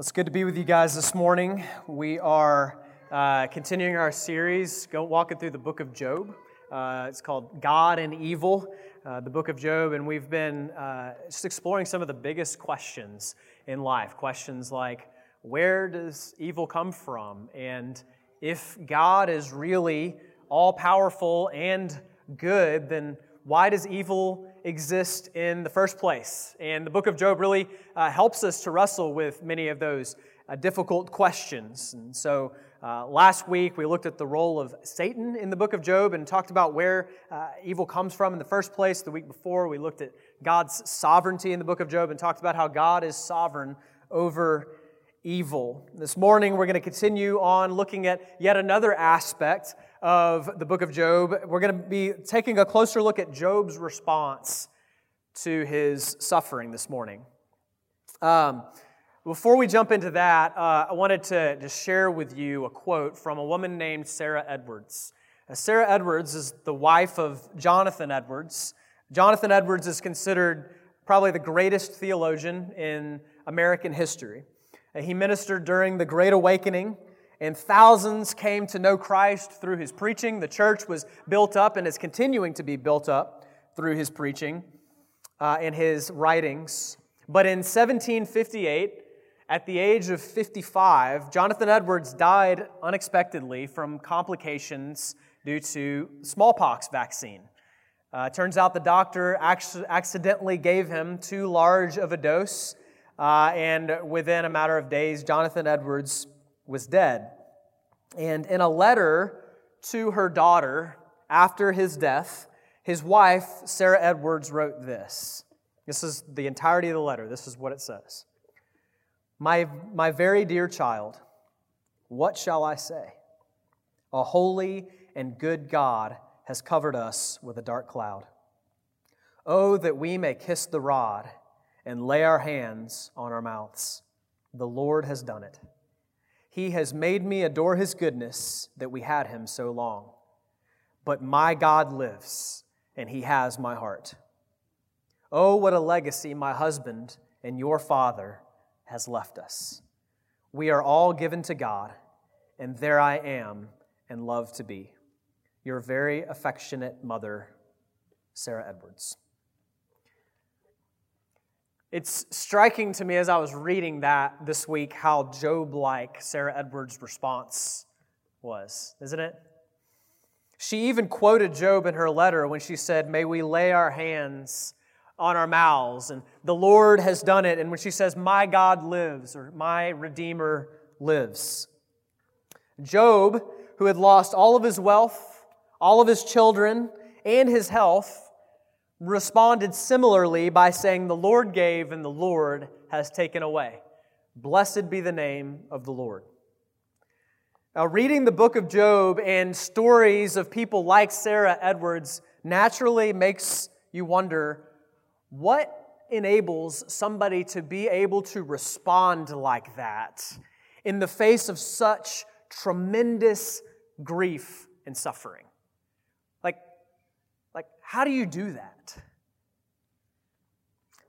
It's good to be with you guys this morning. We are uh, continuing our series, go walking through the book of Job. Uh, it's called God and Evil, uh, the book of Job, and we've been uh, just exploring some of the biggest questions in life. Questions like, where does evil come from? And if God is really all powerful and good, then why does evil exist in the first place? And the book of Job really uh, helps us to wrestle with many of those uh, difficult questions. And so uh, last week we looked at the role of Satan in the book of Job and talked about where uh, evil comes from in the first place. The week before we looked at God's sovereignty in the book of Job and talked about how God is sovereign over evil. This morning we're going to continue on looking at yet another aspect of the book of Job, we're going to be taking a closer look at Job's response to his suffering this morning. Um, before we jump into that, uh, I wanted to just share with you a quote from a woman named Sarah Edwards. Uh, Sarah Edwards is the wife of Jonathan Edwards. Jonathan Edwards is considered probably the greatest theologian in American history. Uh, he ministered during the Great Awakening and thousands came to know Christ through his preaching. The church was built up and is continuing to be built up through his preaching uh, and his writings. But in 1758, at the age of 55, Jonathan Edwards died unexpectedly from complications due to smallpox vaccine. Uh, turns out the doctor accidentally gave him too large of a dose, uh, and within a matter of days, Jonathan Edwards was dead. And in a letter to her daughter after his death, his wife, Sarah Edwards, wrote this. This is the entirety of the letter. This is what it says My, my very dear child, what shall I say? A holy and good God has covered us with a dark cloud. Oh, that we may kiss the rod and lay our hands on our mouths. The Lord has done it. He has made me adore his goodness that we had him so long. But my God lives, and he has my heart. Oh, what a legacy my husband and your father has left us. We are all given to God, and there I am and love to be. Your very affectionate mother, Sarah Edwards. It's striking to me as I was reading that this week how Job like Sarah Edwards' response was, isn't it? She even quoted Job in her letter when she said, May we lay our hands on our mouths, and the Lord has done it. And when she says, My God lives, or My Redeemer lives. Job, who had lost all of his wealth, all of his children, and his health, responded similarly by saying, The Lord gave and the Lord has taken away. Blessed be the name of the Lord. Now, reading the book of Job and stories of people like Sarah Edwards naturally makes you wonder what enables somebody to be able to respond like that in the face of such tremendous grief and suffering? How do you do that?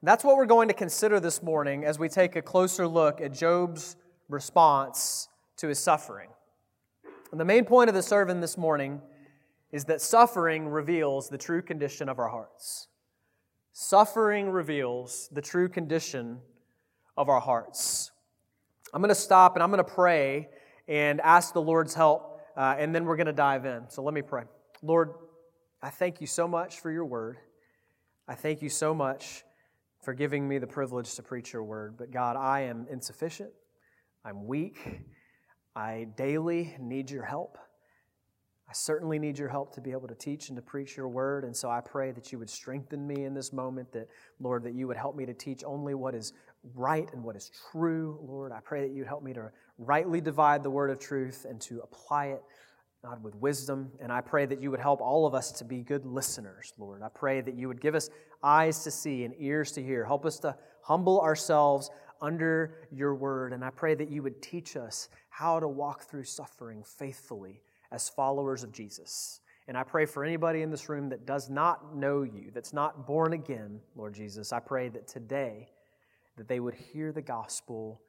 That's what we're going to consider this morning as we take a closer look at Job's response to his suffering. And the main point of the sermon this morning is that suffering reveals the true condition of our hearts. Suffering reveals the true condition of our hearts. I'm going to stop and I'm going to pray and ask the Lord's help, uh, and then we're going to dive in. So let me pray. Lord, I thank you so much for your word. I thank you so much for giving me the privilege to preach your word. But God, I am insufficient. I'm weak. I daily need your help. I certainly need your help to be able to teach and to preach your word. And so I pray that you would strengthen me in this moment, that, Lord, that you would help me to teach only what is right and what is true, Lord. I pray that you'd help me to rightly divide the word of truth and to apply it God, with wisdom. And I pray that you would help all of us to be good listeners, Lord. I pray that you would give us eyes to see and ears to hear. Help us to humble ourselves under your word. And I pray that you would teach us how to walk through suffering faithfully as followers of Jesus. And I pray for anybody in this room that does not know you, that's not born again, Lord Jesus. I pray that today that they would hear the gospel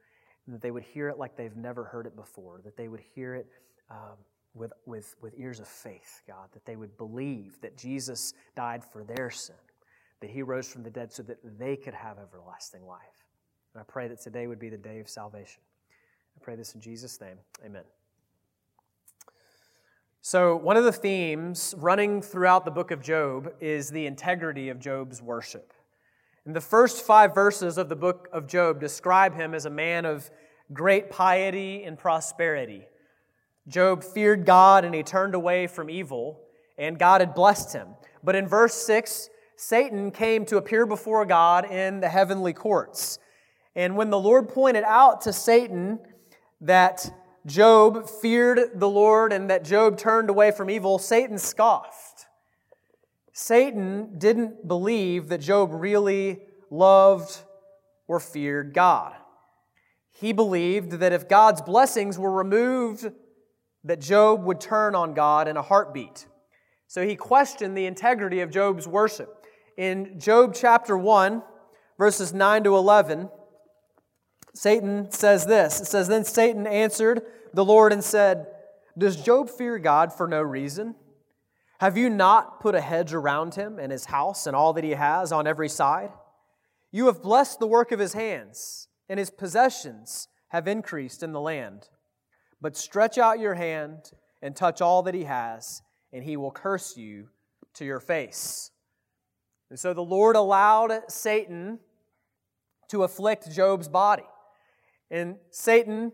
and that they would hear it like they've never heard it before, that they would hear it um, with, with, with ears of faith, God, that they would believe that Jesus died for their sin, that he rose from the dead so that they could have everlasting life. And I pray that today would be the day of salvation. I pray this in Jesus' name. Amen. So, one of the themes running throughout the book of Job is the integrity of Job's worship. And the first five verses of the book of Job describe him as a man of great piety and prosperity. Job feared God and he turned away from evil, and God had blessed him. But in verse 6, Satan came to appear before God in the heavenly courts. And when the Lord pointed out to Satan that Job feared the Lord and that Job turned away from evil, Satan scoffed. Satan didn't believe that Job really loved or feared God. He believed that if God's blessings were removed, that Job would turn on God in a heartbeat. So he questioned the integrity of Job's worship. In Job chapter 1, verses 9 to 11, Satan says this. It says, Then Satan answered the Lord and said, Does Job fear God for no reason? Have you not put a hedge around him and his house and all that he has on every side? You have blessed the work of his hands, and his possessions have increased in the land. But stretch out your hand and touch all that he has, and he will curse you to your face. And so the Lord allowed Satan to afflict Job's body. And Satan,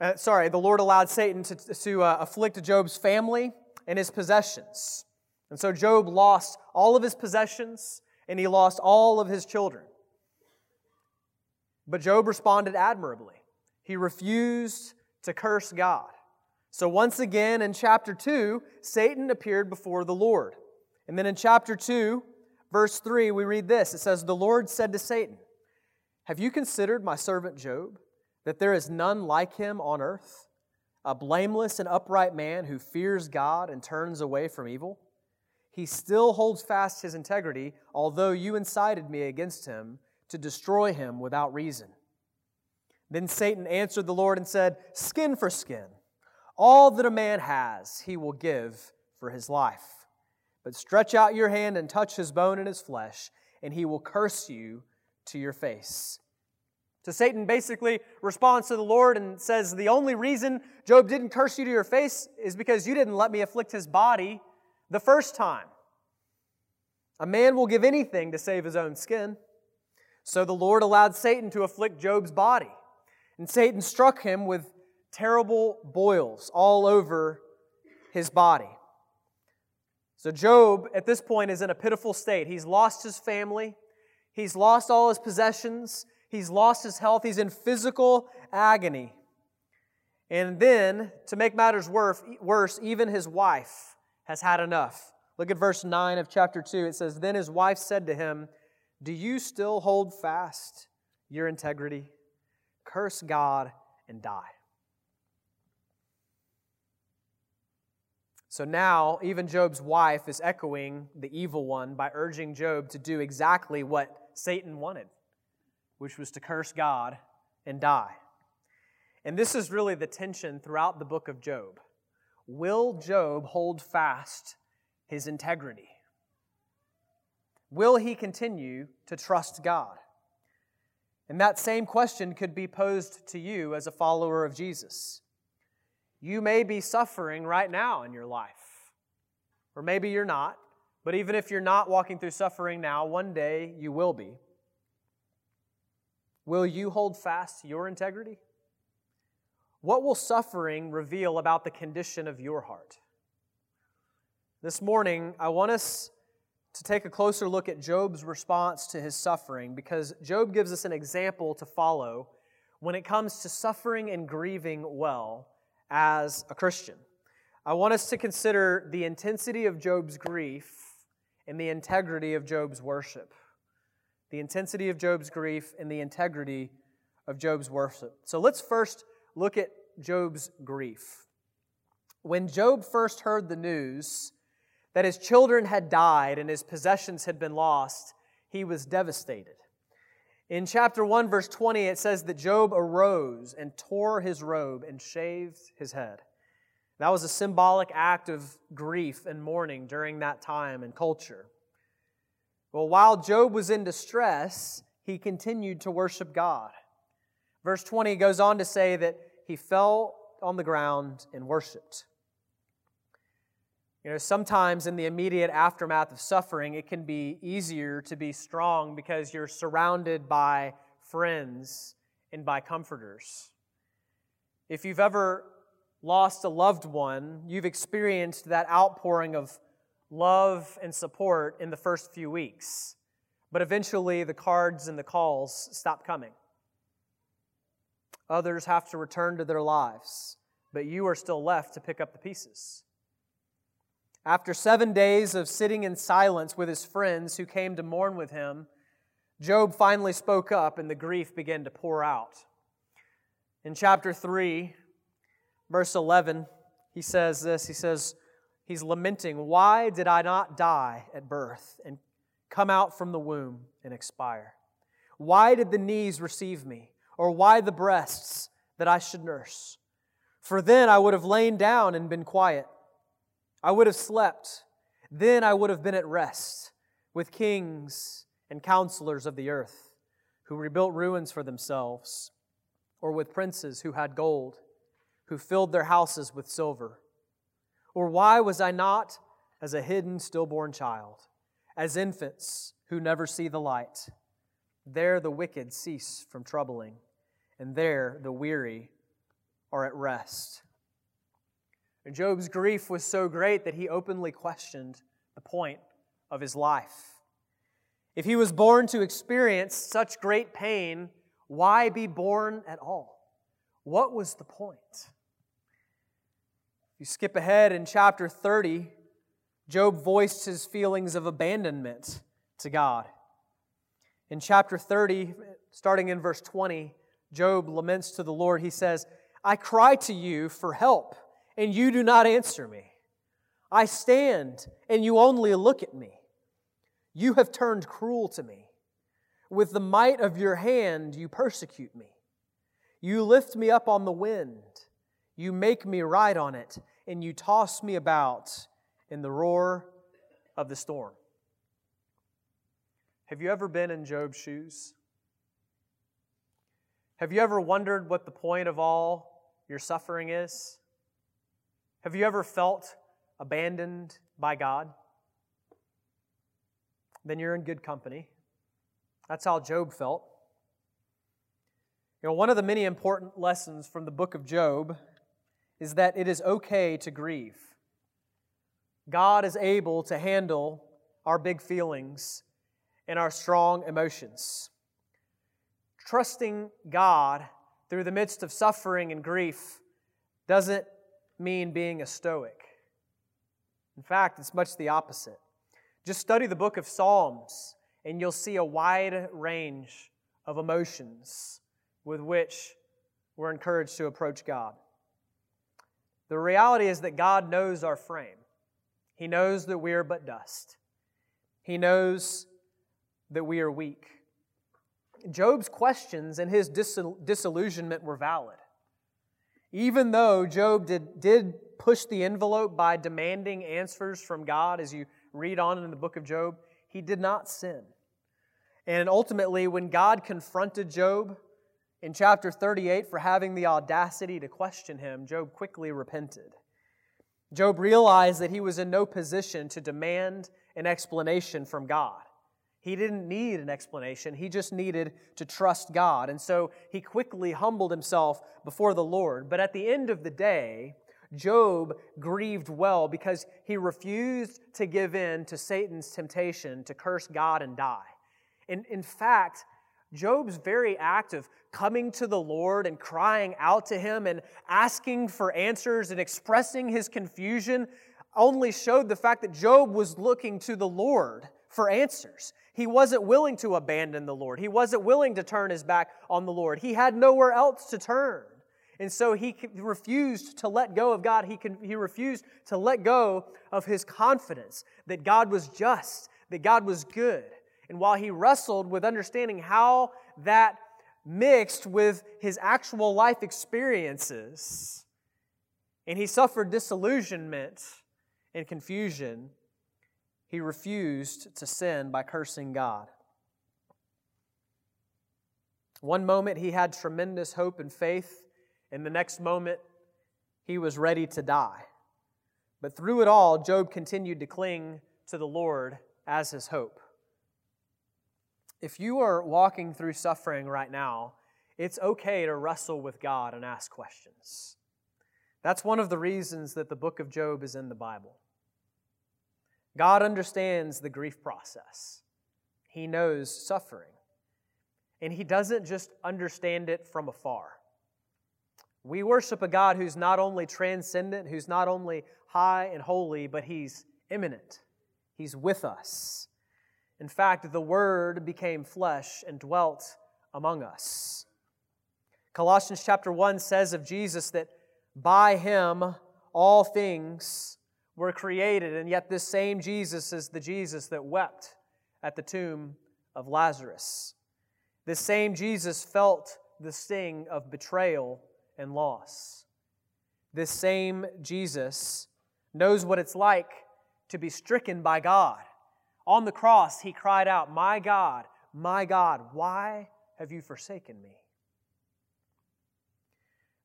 uh, sorry, the Lord allowed Satan to, to uh, afflict Job's family and his possessions. And so Job lost all of his possessions and he lost all of his children. But Job responded admirably. He refused to curse God. So once again in chapter 2, Satan appeared before the Lord. And then in chapter 2, verse 3, we read this it says, The Lord said to Satan, have you considered my servant Job, that there is none like him on earth, a blameless and upright man who fears God and turns away from evil? He still holds fast his integrity, although you incited me against him to destroy him without reason. Then Satan answered the Lord and said, Skin for skin. All that a man has, he will give for his life. But stretch out your hand and touch his bone and his flesh, and he will curse you to your face. So Satan basically responds to the Lord and says, The only reason Job didn't curse you to your face is because you didn't let me afflict his body the first time. A man will give anything to save his own skin. So the Lord allowed Satan to afflict Job's body. And Satan struck him with terrible boils all over his body. So Job, at this point, is in a pitiful state. He's lost his family. He's lost all his possessions. He's lost his health. He's in physical agony. And then, to make matters worse, even his wife has had enough. Look at verse 9 of chapter 2. It says, Then his wife said to him, Do you still hold fast your integrity? Curse God and die. So now, even Job's wife is echoing the evil one by urging Job to do exactly what Satan wanted, which was to curse God and die. And this is really the tension throughout the book of Job. Will Job hold fast his integrity? Will he continue to trust God? And that same question could be posed to you as a follower of Jesus. You may be suffering right now in your life, or maybe you're not. But even if you're not walking through suffering now, one day you will be. Will you hold fast to your integrity? What will suffering reveal about the condition of your heart? This morning, I want us to take a closer look at Job's response to his suffering because Job gives us an example to follow when it comes to suffering and grieving well as a Christian. I want us to consider the intensity of Job's grief and the integrity of Job's worship. The intensity of Job's grief and the integrity of Job's worship. So let's first look at Job's grief. When Job first heard the news that his children had died and his possessions had been lost, he was devastated. In chapter 1, verse 20, it says that Job arose and tore his robe and shaved his head. That was a symbolic act of grief and mourning during that time and culture. Well, while Job was in distress, he continued to worship God. Verse 20 goes on to say that he fell on the ground and worshiped. You know, sometimes in the immediate aftermath of suffering, it can be easier to be strong because you're surrounded by friends and by comforters. If you've ever lost a loved one, you've experienced that outpouring of love and support in the first few weeks. But eventually, the cards and the calls stop coming. Others have to return to their lives, but you are still left to pick up the pieces. After seven days of sitting in silence with his friends who came to mourn with him, Job finally spoke up and the grief began to pour out. In chapter 3, verse 11, he says this He says, He's lamenting, Why did I not die at birth and come out from the womb and expire? Why did the knees receive me? Or why the breasts that I should nurse? For then I would have lain down and been quiet. I would have slept. Then I would have been at rest with kings and counselors of the earth who rebuilt ruins for themselves, or with princes who had gold, who filled their houses with silver. Or why was I not as a hidden stillborn child, as infants who never see the light? There the wicked cease from troubling, and there the weary are at rest. And Job's grief was so great that he openly questioned the point of his life. If he was born to experience such great pain, why be born at all? What was the point? You skip ahead in chapter 30, Job voiced his feelings of abandonment to God. In chapter 30, starting in verse 20, Job laments to the Lord. He says, I cry to you for help and you do not answer me. I stand, and you only look at me. You have turned cruel to me. With the might of your hand, you persecute me. You lift me up on the wind. You make me ride on it, and you toss me about in the roar of the storm. Have you ever been in Job's shoes? Have you ever wondered what the point of all your suffering is? Have you ever felt abandoned by God? Then you're in good company. That's how Job felt. You know, one of the many important lessons from the book of Job is that it is okay to grieve. God is able to handle our big feelings and our strong emotions. Trusting God through the midst of suffering and grief doesn't mean being a Stoic. In fact, it's much the opposite. Just study the book of Psalms, and you'll see a wide range of emotions with which we're encouraged to approach God. The reality is that God knows our frame. He knows that we are but dust. He knows that we are weak. Job's questions and his disillusionment were valid. Even though Job did, did push the envelope by demanding answers from God, as you read on in the book of Job, he did not sin. And ultimately, when God confronted Job in chapter 38 for having the audacity to question him, Job quickly repented. Job realized that he was in no position to demand an explanation from God. He didn't need an explanation. He just needed to trust God. And so he quickly humbled himself before the Lord. But at the end of the day, Job grieved well because he refused to give in to Satan's temptation to curse God and die. In, in fact, Job's very act of coming to the Lord and crying out to him and asking for answers and expressing his confusion only showed the fact that Job was looking to the Lord for answers. He wasn't willing to abandon the Lord. He wasn't willing to turn his back on the Lord. He had nowhere else to turn. And so he refused to let go of God. He, he refused to let go of his confidence that God was just, that God was good. And while he wrestled with understanding how that mixed with his actual life experiences, and he suffered disillusionment and confusion, he refused to sin by cursing God. One moment he had tremendous hope and faith, and the next moment he was ready to die. But through it all, Job continued to cling to the Lord as his hope. If you are walking through suffering right now, it's okay to wrestle with God and ask questions. That's one of the reasons that the book of Job is in the Bible. God understands the grief process, He knows suffering, and He doesn't just understand it from afar. We worship a God who's not only transcendent, who's not only high and holy, but He's immanent. He's with us. In fact, the Word became flesh and dwelt among us. Colossians chapter 1 says of Jesus that by Him all things were created, and yet this same Jesus is the Jesus that wept at the tomb of Lazarus. This same Jesus felt the sting of betrayal and loss. This same Jesus knows what it's like to be stricken by God. On the cross, he cried out, My God, my God, why have you forsaken me?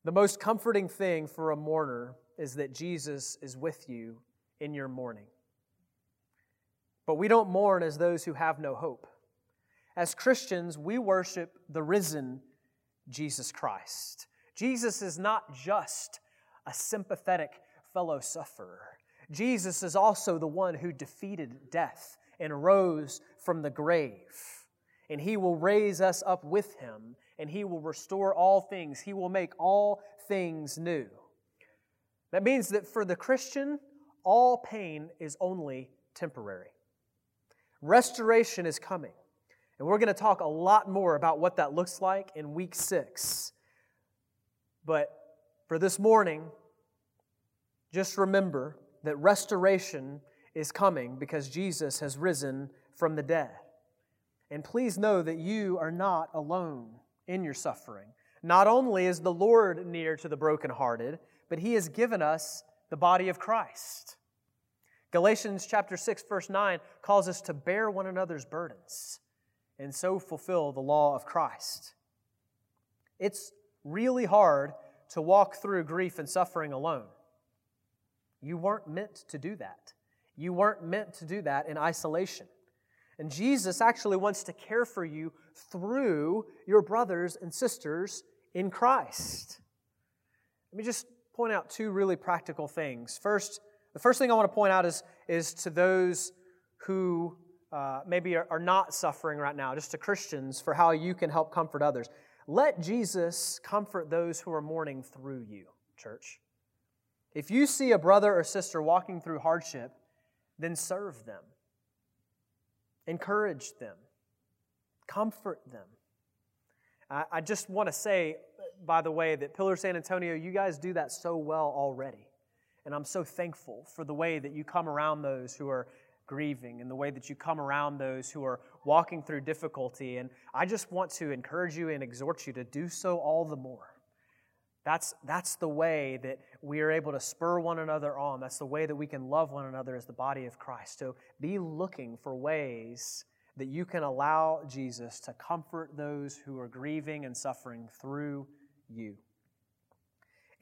The most comforting thing for a mourner is that Jesus is with you in your mourning. But we don't mourn as those who have no hope. As Christians, we worship the risen Jesus Christ. Jesus is not just a sympathetic fellow sufferer. Jesus is also the one who defeated death and rose from the grave. And he will raise us up with him, and he will restore all things. He will make all things new. That means that for the Christian, all pain is only temporary. Restoration is coming. And we're going to talk a lot more about what that looks like in week six. But for this morning, just remember that restoration is coming because Jesus has risen from the dead. And please know that you are not alone in your suffering. Not only is the Lord near to the brokenhearted, but he has given us the body of Christ. Galatians chapter 6 verse 9 calls us to bear one another's burdens and so fulfill the law of Christ. It's really hard to walk through grief and suffering alone. You weren't meant to do that. You weren't meant to do that in isolation. And Jesus actually wants to care for you through your brothers and sisters in Christ. Let me just point out two really practical things. First, the first thing I want to point out is, is to those who uh, maybe are, are not suffering right now, just to Christians, for how you can help comfort others. Let Jesus comfort those who are mourning through you, church. If you see a brother or sister walking through hardship, then serve them, encourage them, comfort them. I, I just want to say, by the way, that Pillar San Antonio, you guys do that so well already. And I'm so thankful for the way that you come around those who are grieving and the way that you come around those who are walking through difficulty. And I just want to encourage you and exhort you to do so all the more. That's, that's the way that we are able to spur one another on. That's the way that we can love one another as the body of Christ. So be looking for ways that you can allow Jesus to comfort those who are grieving and suffering through you.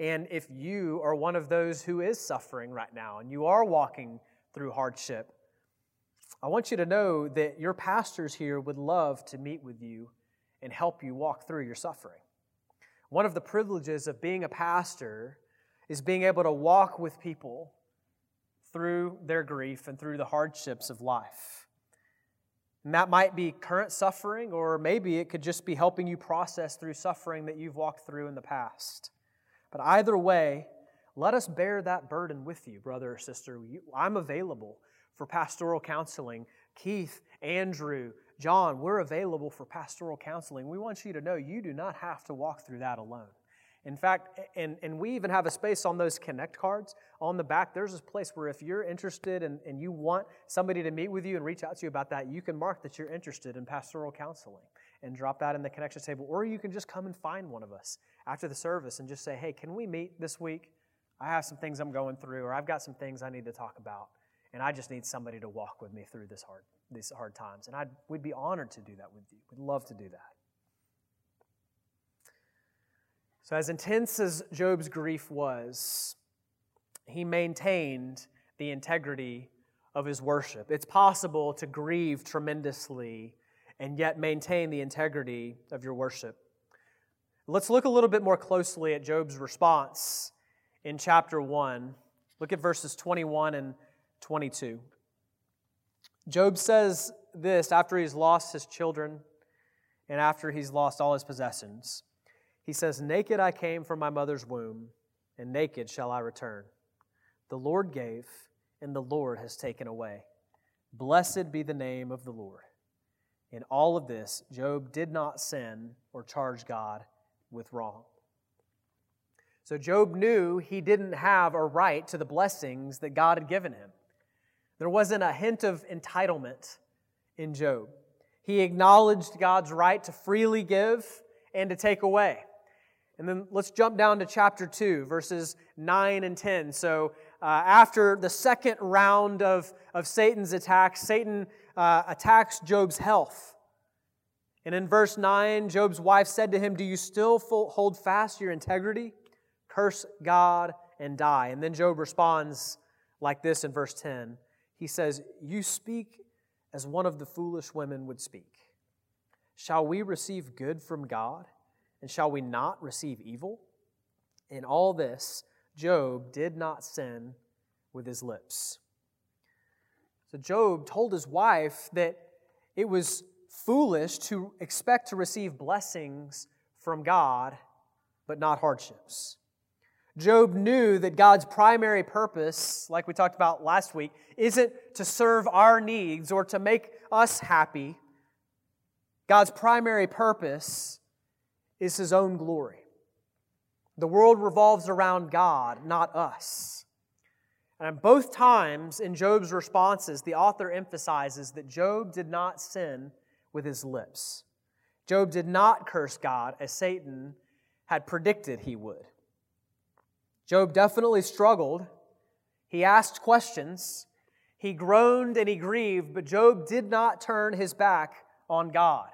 And if you are one of those who is suffering right now and you are walking through hardship, I want you to know that your pastors here would love to meet with you and help you walk through your suffering. One of the privileges of being a pastor is being able to walk with people through their grief and through the hardships of life. And that might be current suffering, or maybe it could just be helping you process through suffering that you've walked through in the past. But either way, let us bear that burden with you, brother or sister. I'm available for pastoral counseling. Keith, Andrew, John, we're available for pastoral counseling. We want you to know you do not have to walk through that alone. In fact, and, and we even have a space on those connect cards on the back. There's a place where if you're interested and, and you want somebody to meet with you and reach out to you about that, you can mark that you're interested in pastoral counseling. and drop that in the connection table. Or you can just come and find one of us after the service and just say, hey, can we meet this week? I have some things I'm going through, or I've got some things I need to talk about, and I just need somebody to walk with me through this hard, these hard times. And I'd, we'd be honored to do that with you. We'd love to do that. So, as intense as Job's grief was, he maintained the integrity of his worship. It's possible to grieve tremendously and yet maintain the integrity of your worship. Let's look a little bit more closely at Job's response in chapter 1. Look at verses 21 and 22. Job says this after he's lost his children and after he's lost all his possessions. He says, Naked I came from my mother's womb, and naked shall I return. The Lord gave, and the Lord has taken away. Blessed be the name of the Lord. In all of this, Job did not sin or charge God with wrong. So Job knew he didn't have a right to the blessings that God had given him. There wasn't a hint of entitlement in Job. He acknowledged God's right to freely give and to take away. And then let's jump down to chapter 2, verses 9 and 10. So, uh, after the second round of, of Satan's attacks, Satan uh, attacks Job's health. And in verse 9, Job's wife said to him, Do you still hold fast your integrity? Curse God and die. And then Job responds like this in verse 10. He says, You speak as one of the foolish women would speak. Shall we receive good from God, and shall we not receive evil? In all this, Job did not sin with his lips. So Job told his wife that it was foolish to expect to receive blessings from God, but not hardships. Job knew that God's primary purpose, like we talked about last week, isn't to serve our needs or to make us happy. God's primary purpose is His own glory. The world revolves around God, not us. And both times in Job's responses, the author emphasizes that Job did not sin with his lips. Job did not curse God as Satan had predicted he would. Job definitely struggled. He asked questions. He groaned and he grieved, but Job did not turn his back on God.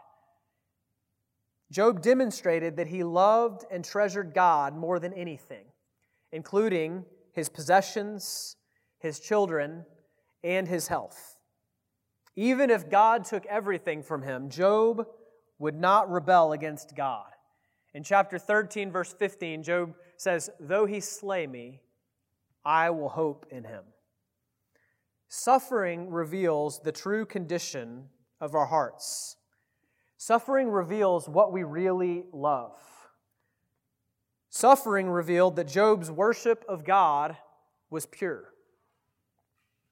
Job demonstrated that he loved and treasured God more than anything, including his possessions, his children, and his health. Even if God took everything from him, Job would not rebel against God. In chapter 13, verse 15, Job says, Though he slay me, I will hope in him. Suffering reveals the true condition of our hearts. Suffering reveals what we really love. Suffering revealed that Job's worship of God was pure.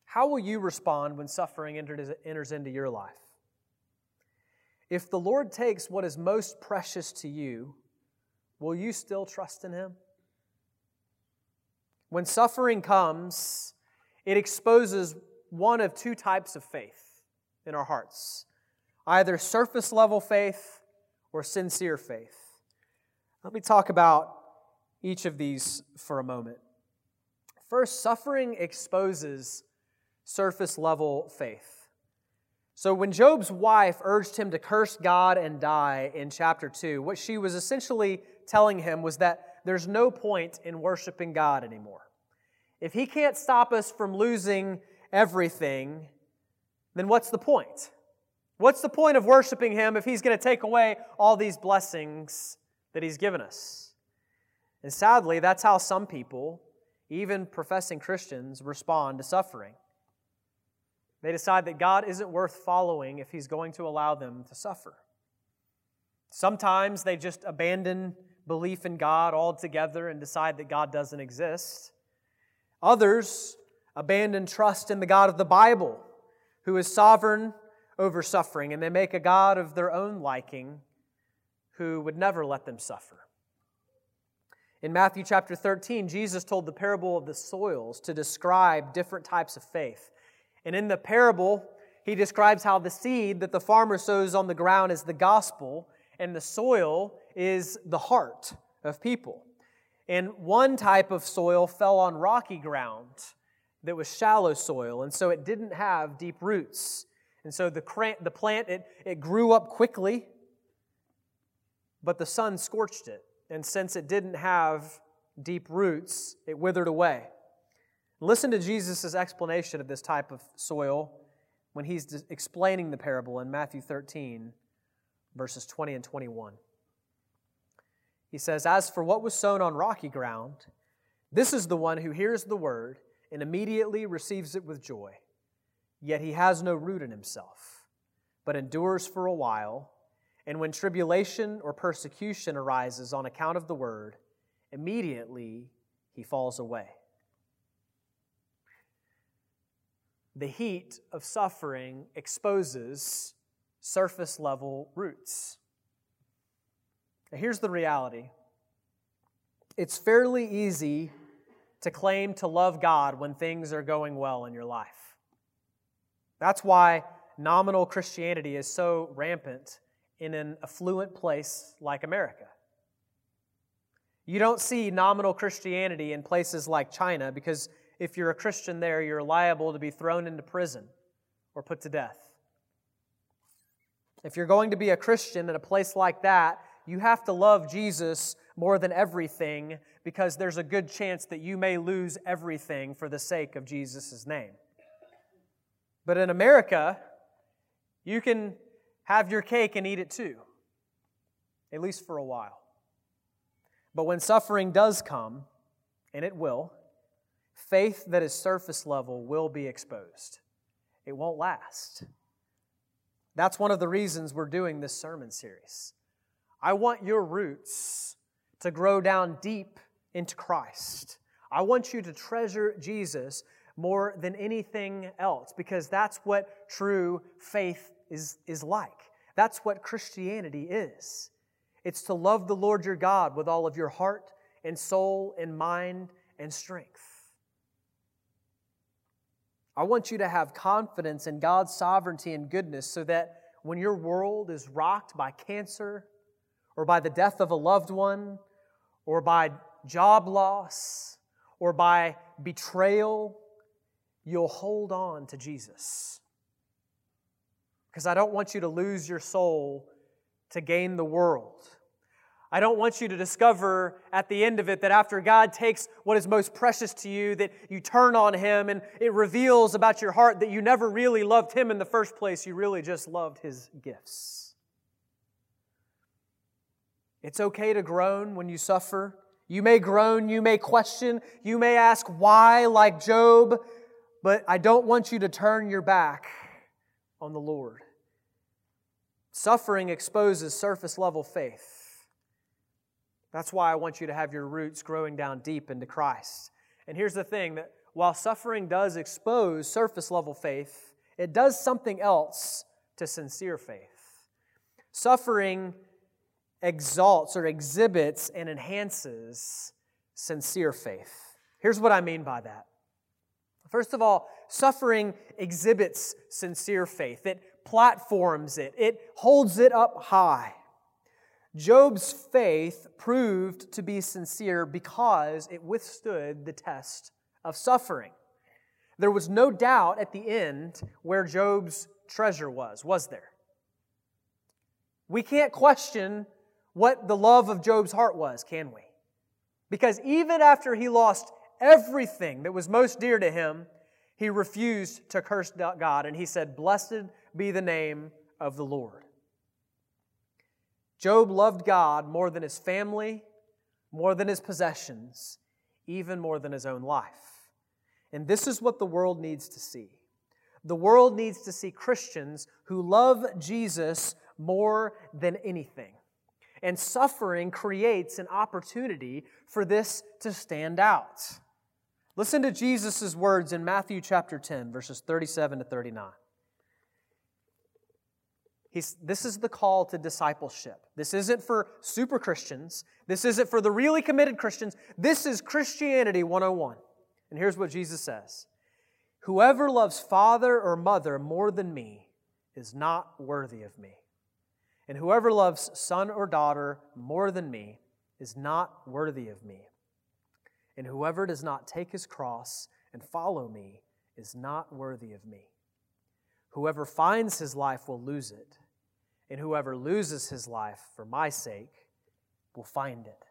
How will you respond when suffering enters into your life? If the Lord takes what is most precious to you, will you still trust in Him? When suffering comes, it exposes one of two types of faith in our hearts either surface level faith or sincere faith. Let me talk about each of these for a moment. First, suffering exposes surface level faith. So, when Job's wife urged him to curse God and die in chapter 2, what she was essentially telling him was that there's no point in worshiping God anymore. If he can't stop us from losing everything, then what's the point? What's the point of worshiping him if he's going to take away all these blessings that he's given us? And sadly, that's how some people, even professing Christians, respond to suffering. They decide that God isn't worth following if he's going to allow them to suffer. Sometimes they just abandon belief in God altogether and decide that God doesn't exist. Others abandon trust in the God of the Bible, who is sovereign over suffering, and they make a God of their own liking who would never let them suffer. In Matthew chapter 13, Jesus told the parable of the soils to describe different types of faith. And in the parable, he describes how the seed that the farmer sows on the ground is the gospel, and the soil is the heart of people. And one type of soil fell on rocky ground that was shallow soil, and so it didn't have deep roots. And so the, the plant, it, it grew up quickly, but the sun scorched it. And since it didn't have deep roots, it withered away. Listen to Jesus' explanation of this type of soil when he's explaining the parable in Matthew 13, verses 20 and 21. He says, As for what was sown on rocky ground, this is the one who hears the word and immediately receives it with joy. Yet he has no root in himself, but endures for a while. And when tribulation or persecution arises on account of the word, immediately he falls away. The heat of suffering exposes surface level roots. Now, here's the reality it's fairly easy to claim to love God when things are going well in your life. That's why nominal Christianity is so rampant in an affluent place like America. You don't see nominal Christianity in places like China because if you're a Christian there, you're liable to be thrown into prison or put to death. If you're going to be a Christian in a place like that, you have to love Jesus more than everything because there's a good chance that you may lose everything for the sake of Jesus' name. But in America, you can have your cake and eat it too, at least for a while. But when suffering does come, and it will, faith that is surface level will be exposed. It won't last. That's one of the reasons we're doing this sermon series. I want your roots to grow down deep into Christ. I want you to treasure Jesus more than anything else because that's what true faith is, is like. That's what Christianity is. It's to love the Lord your God with all of your heart and soul and mind and strength. I want you to have confidence in God's sovereignty and goodness so that when your world is rocked by cancer or by the death of a loved one, or by job loss, or by betrayal, you'll hold on to Jesus. Because I don't want you to lose your soul to gain the world. I don't want you to discover at the end of it that after God takes what is most precious to you, that you turn on Him and it reveals about your heart that you never really loved Him in the first place. You really just loved His gifts. It's okay to groan when you suffer. You may groan, you may question, you may ask why, like Job, but I don't want you to turn your back on the Lord. Suffering exposes surface level faith. That's why I want you to have your roots growing down deep into Christ. And here's the thing that while suffering does expose surface level faith, it does something else to sincere faith. Suffering exalts or exhibits and enhances sincere faith. Here's what I mean by that. First of all, suffering exhibits sincere faith, it platforms it, it holds it up high. Job's faith proved to be sincere because it withstood the test of suffering. There was no doubt at the end where Job's treasure was, was there? We can't question what the love of Job's heart was, can we? Because even after he lost everything that was most dear to him, he refused to curse God and he said, Blessed be the name of the Lord. Job loved God more than his family, more than his possessions, even more than his own life. And this is what the world needs to see. The world needs to see Christians who love Jesus more than anything. And suffering creates an opportunity for this to stand out. Listen to Jesus' words in Matthew chapter 10, verses 37 to 39. He's, this is the call to discipleship. This isn't for super Christians. This isn't for the really committed Christians. This is Christianity 101. And here's what Jesus says Whoever loves father or mother more than me is not worthy of me. And whoever loves son or daughter more than me is not worthy of me. And whoever does not take his cross and follow me is not worthy of me. Whoever finds his life will lose it, and whoever loses his life for my sake will find it.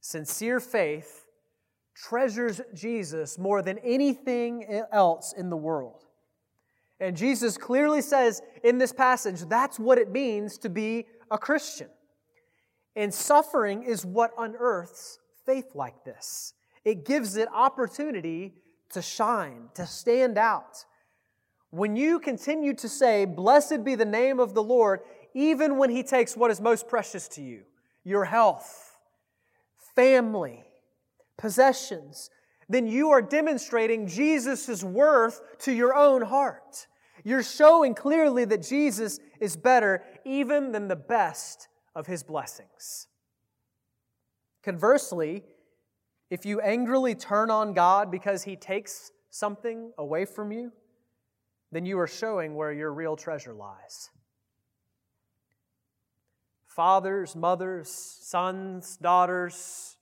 Sincere faith treasures Jesus more than anything else in the world. And Jesus clearly says in this passage that's what it means to be a Christian. And suffering is what unearths faith like this. It gives it opportunity to shine, to stand out. When you continue to say, Blessed be the name of the Lord, even when He takes what is most precious to you your health, family, possessions then you are demonstrating Jesus' worth to your own heart. You're showing clearly that Jesus is better even than the best of his blessings. Conversely, if you angrily turn on God because he takes something away from you, then you are showing where your real treasure lies. Fathers, mothers, sons, daughters,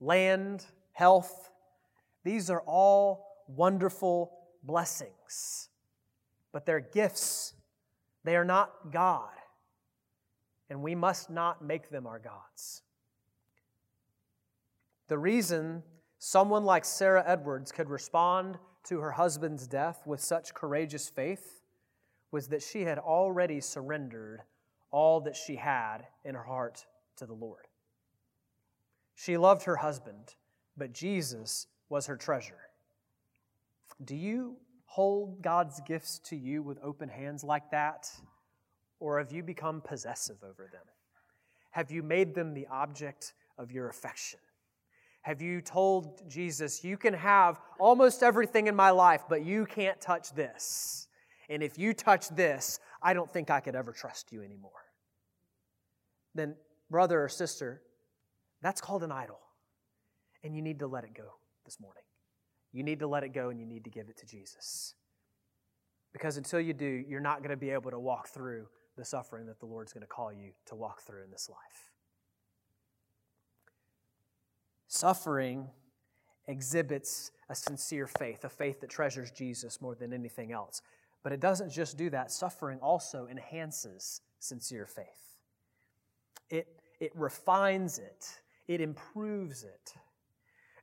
land, health, these are all wonderful blessings. But they're gifts, they are not God. And we must not make them our gods. The reason someone like Sarah Edwards could respond to her husband's death with such courageous faith was that she had already surrendered all that she had in her heart to the Lord. She loved her husband, but Jesus was her treasure. Do you hold God's gifts to you with open hands like that? Or have you become possessive over them? Have you made them the object of your affection? Have you told Jesus, you can have almost everything in my life, but you can't touch this? And if you touch this, I don't think I could ever trust you anymore. Then, brother or sister, that's called an idol. And you need to let it go this morning. You need to let it go and you need to give it to Jesus. Because until you do, you're not going to be able to walk through the suffering that the Lord's going to call you to walk through in this life. Suffering exhibits a sincere faith, a faith that treasures Jesus more than anything else. But it doesn't just do that, suffering also enhances sincere faith. It, it refines it, it improves it.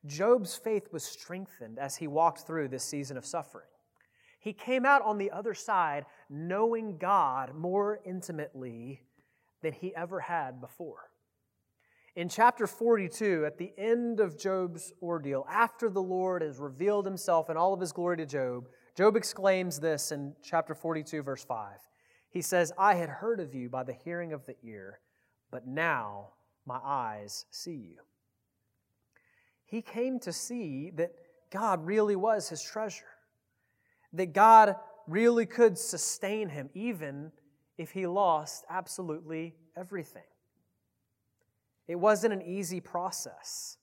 Job's faith was strengthened as he walked through this season of suffering. He came out on the other side knowing God more intimately than he ever had before. In chapter 42, at the end of Job's ordeal, after the Lord has revealed himself in all of his glory to Job, Job exclaims this in chapter 42, verse 5. He says, I had heard of you by the hearing of the ear, but now my eyes see you he came to see that God really was his treasure, that God really could sustain him, even if he lost absolutely everything. It wasn't an easy process.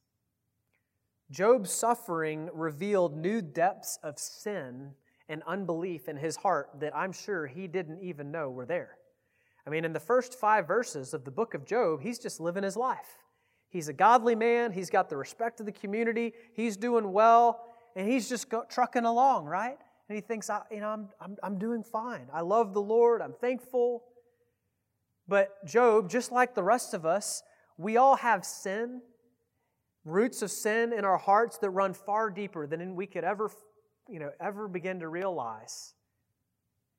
Job's suffering revealed new depths of sin and unbelief in his heart that I'm sure he didn't even know were there. I mean, in the first five verses of the book of Job, he's just living his life. He's a godly man. He's got the respect of the community. He's doing well, and he's just go, trucking along, right? And he thinks, I, you know, I'm, I'm, I'm doing fine. I love the Lord. I'm thankful. But Job, just like the rest of us, we all have sin, roots of sin in our hearts that run far deeper than we could ever, you know, ever begin to realize.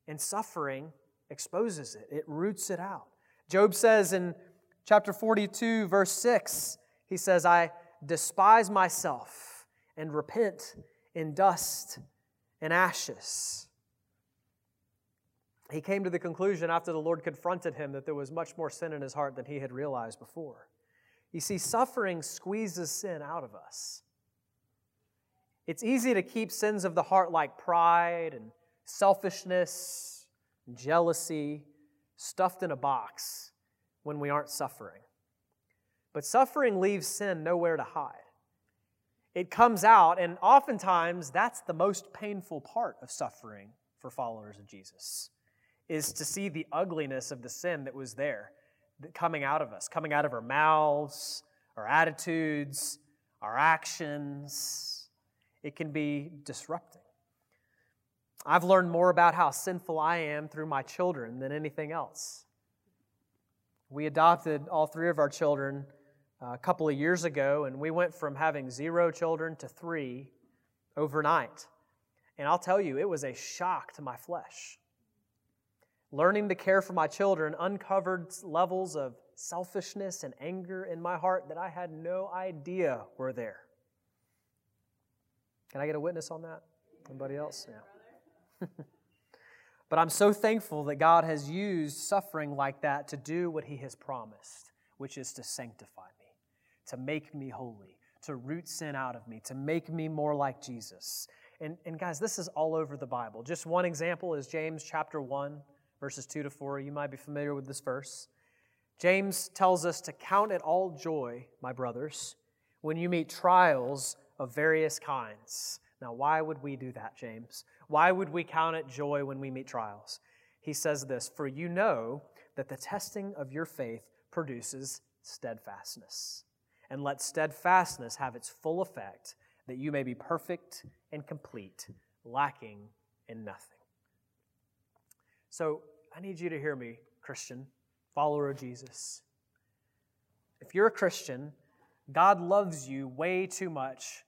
And suffering exposes it, it roots it out. Job says in Chapter 42, verse 6, he says, I despise myself and repent in dust and ashes. He came to the conclusion after the Lord confronted him that there was much more sin in his heart than he had realized before. You see, suffering squeezes sin out of us. It's easy to keep sins of the heart like pride and selfishness and jealousy stuffed in a box when we aren't suffering. But suffering leaves sin nowhere to hide. It comes out, and oftentimes that's the most painful part of suffering for followers of Jesus, is to see the ugliness of the sin that was there coming out of us, coming out of our mouths, our attitudes, our actions. It can be disrupting. I've learned more about how sinful I am through my children than anything else. We adopted all three of our children a couple of years ago, and we went from having zero children to three overnight. And I'll tell you, it was a shock to my flesh. Learning to care for my children uncovered levels of selfishness and anger in my heart that I had no idea were there. Can I get a witness on that? Anybody else? Yeah. but I'm so thankful that God has used suffering like that to do what He has promised, which is to sanctify me to make me holy, to root sin out of me, to make me more like Jesus. And, and guys, this is all over the Bible. Just one example is James chapter 1, verses 2 to 4. You might be familiar with this verse. James tells us to count it all joy, my brothers, when you meet trials of various kinds. Now, why would we do that, James? Why would we count it joy when we meet trials? He says this For you know that the testing of your faith produces steadfastness and let steadfastness have its full effect, that you may be perfect and complete, lacking in nothing. So I need you to hear me, Christian, follower of Jesus. If you're a Christian, God loves you way too much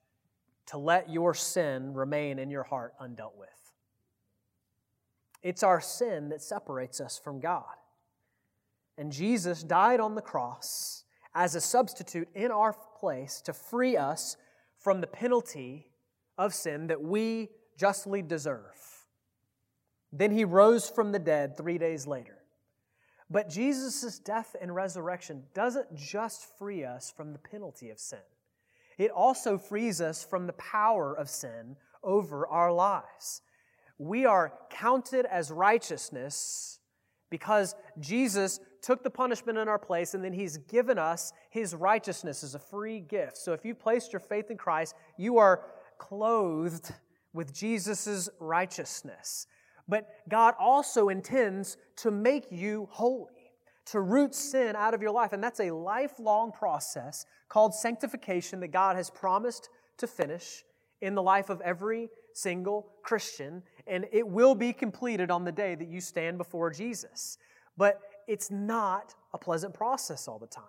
to let your sin remain in your heart undealt with. It's our sin that separates us from God. And Jesus died on the cross as a substitute in our place to free us from the penalty of sin that we justly deserve. Then he rose from the dead three days later. But Jesus' death and resurrection doesn't just free us from the penalty of sin, it also frees us from the power of sin over our lives. We are counted as righteousness because Jesus took the punishment in our place, and then He's given us His righteousness as a free gift. So if you placed your faith in Christ, you are clothed with Jesus' righteousness. But God also intends to make you holy, to root sin out of your life. And that's a lifelong process called sanctification that God has promised to finish in the life of every single Christian. And it will be completed on the day that you stand before Jesus. But it's not a pleasant process all the time.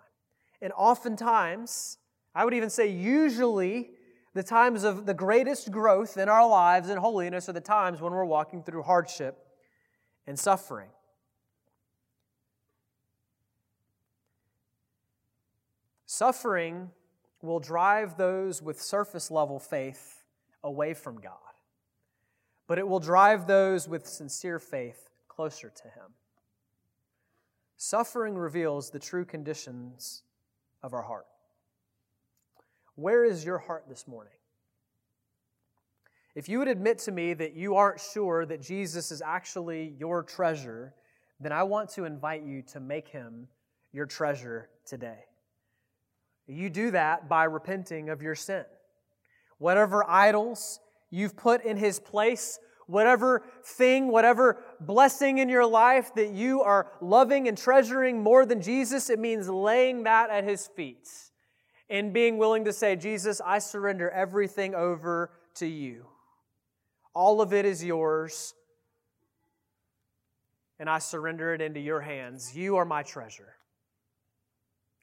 And oftentimes, I would even say usually, the times of the greatest growth in our lives and holiness are the times when we're walking through hardship and suffering. Suffering will drive those with surface level faith away from God, but it will drive those with sincere faith closer to Him. Suffering reveals the true conditions of our heart. Where is your heart this morning? If you would admit to me that you aren't sure that Jesus is actually your treasure, then I want to invite you to make him your treasure today. You do that by repenting of your sin. Whatever idols you've put in his place whatever thing, whatever blessing in your life that you are loving and treasuring more than Jesus, it means laying that at his feet and being willing to say, Jesus, I surrender everything over to you. All of it is yours, and I surrender it into your hands. You are my treasure.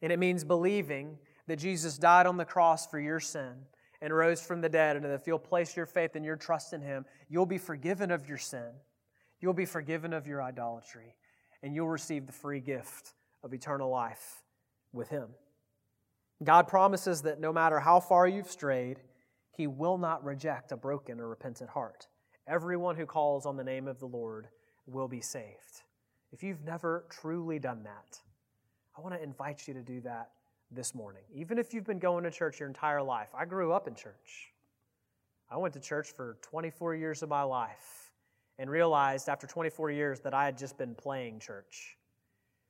And it means believing that Jesus died on the cross for your sin and rose from the dead, and if you'll place your faith and your trust in Him, you'll be forgiven of your sin. You'll be forgiven of your idolatry, and you'll receive the free gift of eternal life with Him. God promises that no matter how far you've strayed, He will not reject a broken or repentant heart. Everyone who calls on the name of the Lord will be saved. If you've never truly done that, I want to invite you to do that this morning. Even if you've been going to church your entire life, I grew up in church. I went to church for 24 years of my life and realized after 24 years that I had just been playing church.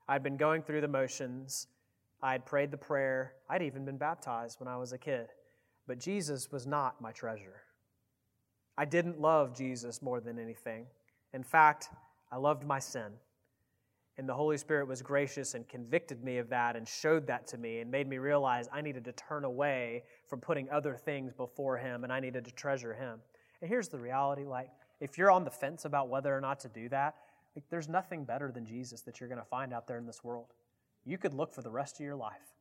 I'd been going through the motions. I had prayed the prayer. I'd even been baptized when I was a kid. But Jesus was not my treasure. I didn't love Jesus more than anything. In fact, I loved my sin. And the Holy Spirit was gracious and convicted me of that and showed that to me and made me realize I needed to turn away from putting other things before Him and I needed to treasure Him. And here's the reality like, if you're on the fence about whether or not to do that, like, there's nothing better than Jesus that you're going to find out there in this world. You could look for the rest of your life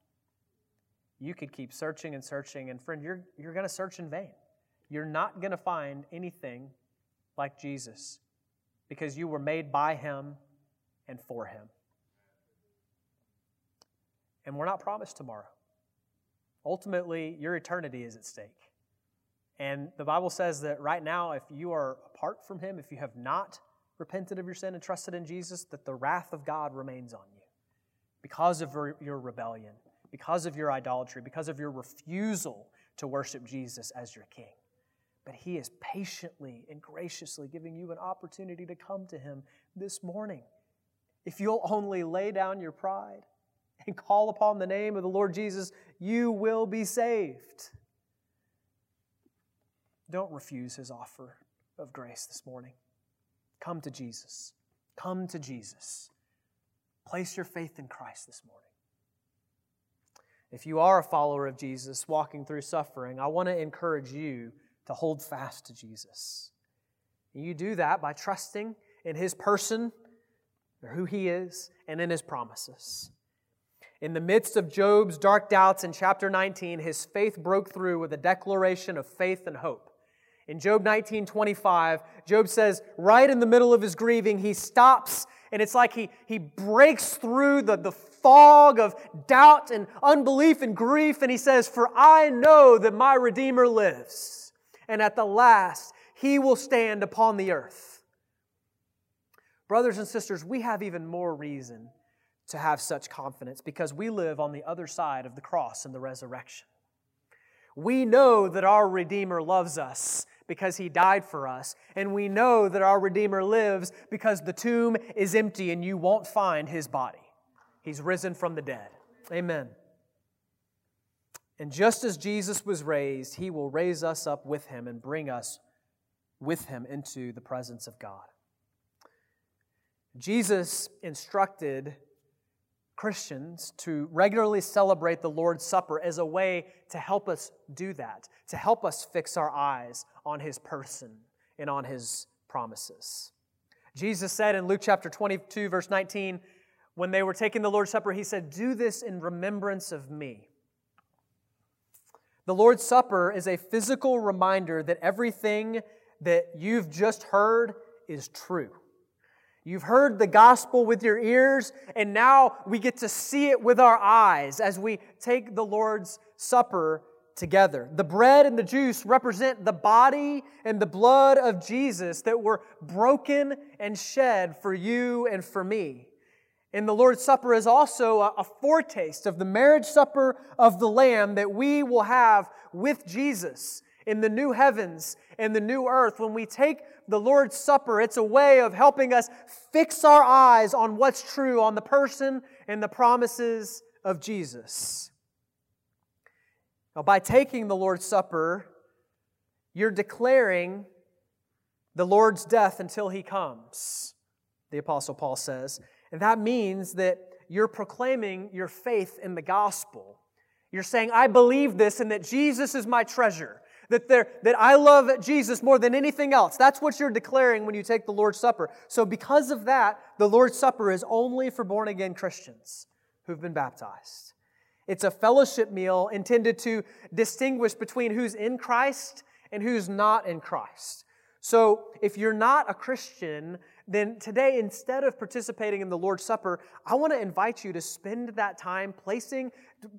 you could keep searching and searching, and friend, you're, you're going to search in vain. You're not going to find anything like Jesus because you were made by Him and for Him. And we're not promised tomorrow. Ultimately, your eternity is at stake. And the Bible says that right now, if you are apart from Him, if you have not repented of your sin and trusted in Jesus, that the wrath of God remains on you because of your rebellion because of your idolatry, because of your refusal to worship Jesus as your king. But He is patiently and graciously giving you an opportunity to come to Him this morning. If you'll only lay down your pride and call upon the name of the Lord Jesus, you will be saved. Don't refuse His offer of grace this morning. Come to Jesus. Come to Jesus. Place your faith in Christ this morning. If you are a follower of Jesus walking through suffering, I want to encourage you to hold fast to Jesus. You do that by trusting in His person, or who He is, and in His promises. In the midst of Job's dark doubts in chapter 19, his faith broke through with a declaration of faith and hope. In Job 19 25, Job says, right in the middle of his grieving, he stops and it's like he, he breaks through the, the fog of doubt and unbelief and grief, and he says, For I know that my Redeemer lives, and at the last he will stand upon the earth. Brothers and sisters, we have even more reason to have such confidence because we live on the other side of the cross and the resurrection. We know that our Redeemer loves us because he died for us. And we know that our Redeemer lives because the tomb is empty and you won't find his body. He's risen from the dead. Amen. And just as Jesus was raised, he will raise us up with him and bring us with him into the presence of God. Jesus instructed Christians to regularly celebrate the Lord's Supper as a way to help us do that, to help us fix our eyes on His person and on His promises. Jesus said in Luke chapter 22, verse 19, when they were taking the Lord's Supper, He said, Do this in remembrance of me. The Lord's Supper is a physical reminder that everything that you've just heard is true. You've heard the gospel with your ears, and now we get to see it with our eyes as we take the Lord's Supper together. The bread and the juice represent the body and the blood of Jesus that were broken and shed for you and for me. And the Lord's Supper is also a, foretaste of the marriage supper of the Lamb that we will have with Jesus in the new heavens and the new earth. When we take the Lord's Supper, it's a way of helping us fix our eyes on what's true, on the person and the promises of Jesus. Now, by taking the Lord's Supper, you're declaring the Lord's death until he comes, the Apostle Paul says. And that means that you're proclaiming your faith in the gospel. You're saying, I believe this and that Jesus is my treasure that, that I love Jesus more than anything else. That's what you're declaring when you take the Lord's Supper. So, because of that, the Lord's Supper is only for born again Christians who've been baptized. It's a fellowship meal intended to distinguish between who's in Christ and who's not in Christ. So, if you're not a Christian, then today, instead of participating in the Lord's Supper, I want to invite you to spend that time placing,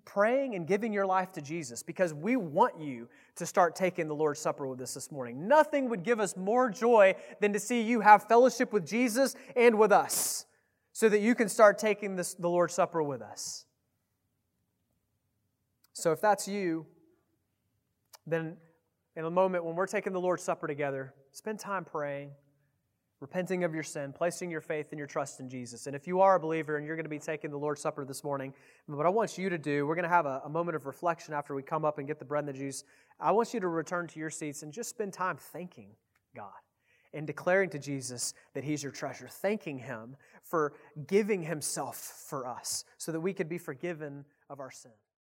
praying, and giving your life to Jesus because we want you to start taking the Lord's Supper with us this morning. Nothing would give us more joy than to see you have fellowship with Jesus and with us so that you can start taking this, the Lord's Supper with us. So if that's you, then in a moment when we're taking the Lord's Supper together, spend time praying repenting of your sin, placing your faith and your trust in Jesus. And if you are a believer and you're going to be taking the Lord's Supper this morning, what I want you to do, we're going to have a, a, moment of reflection after we come up and get the bread and the juice. I want you to return to your seats and just spend time thanking God and declaring to Jesus that He's your treasure, thanking Him for giving Himself for us so that we could be forgiven of our sin.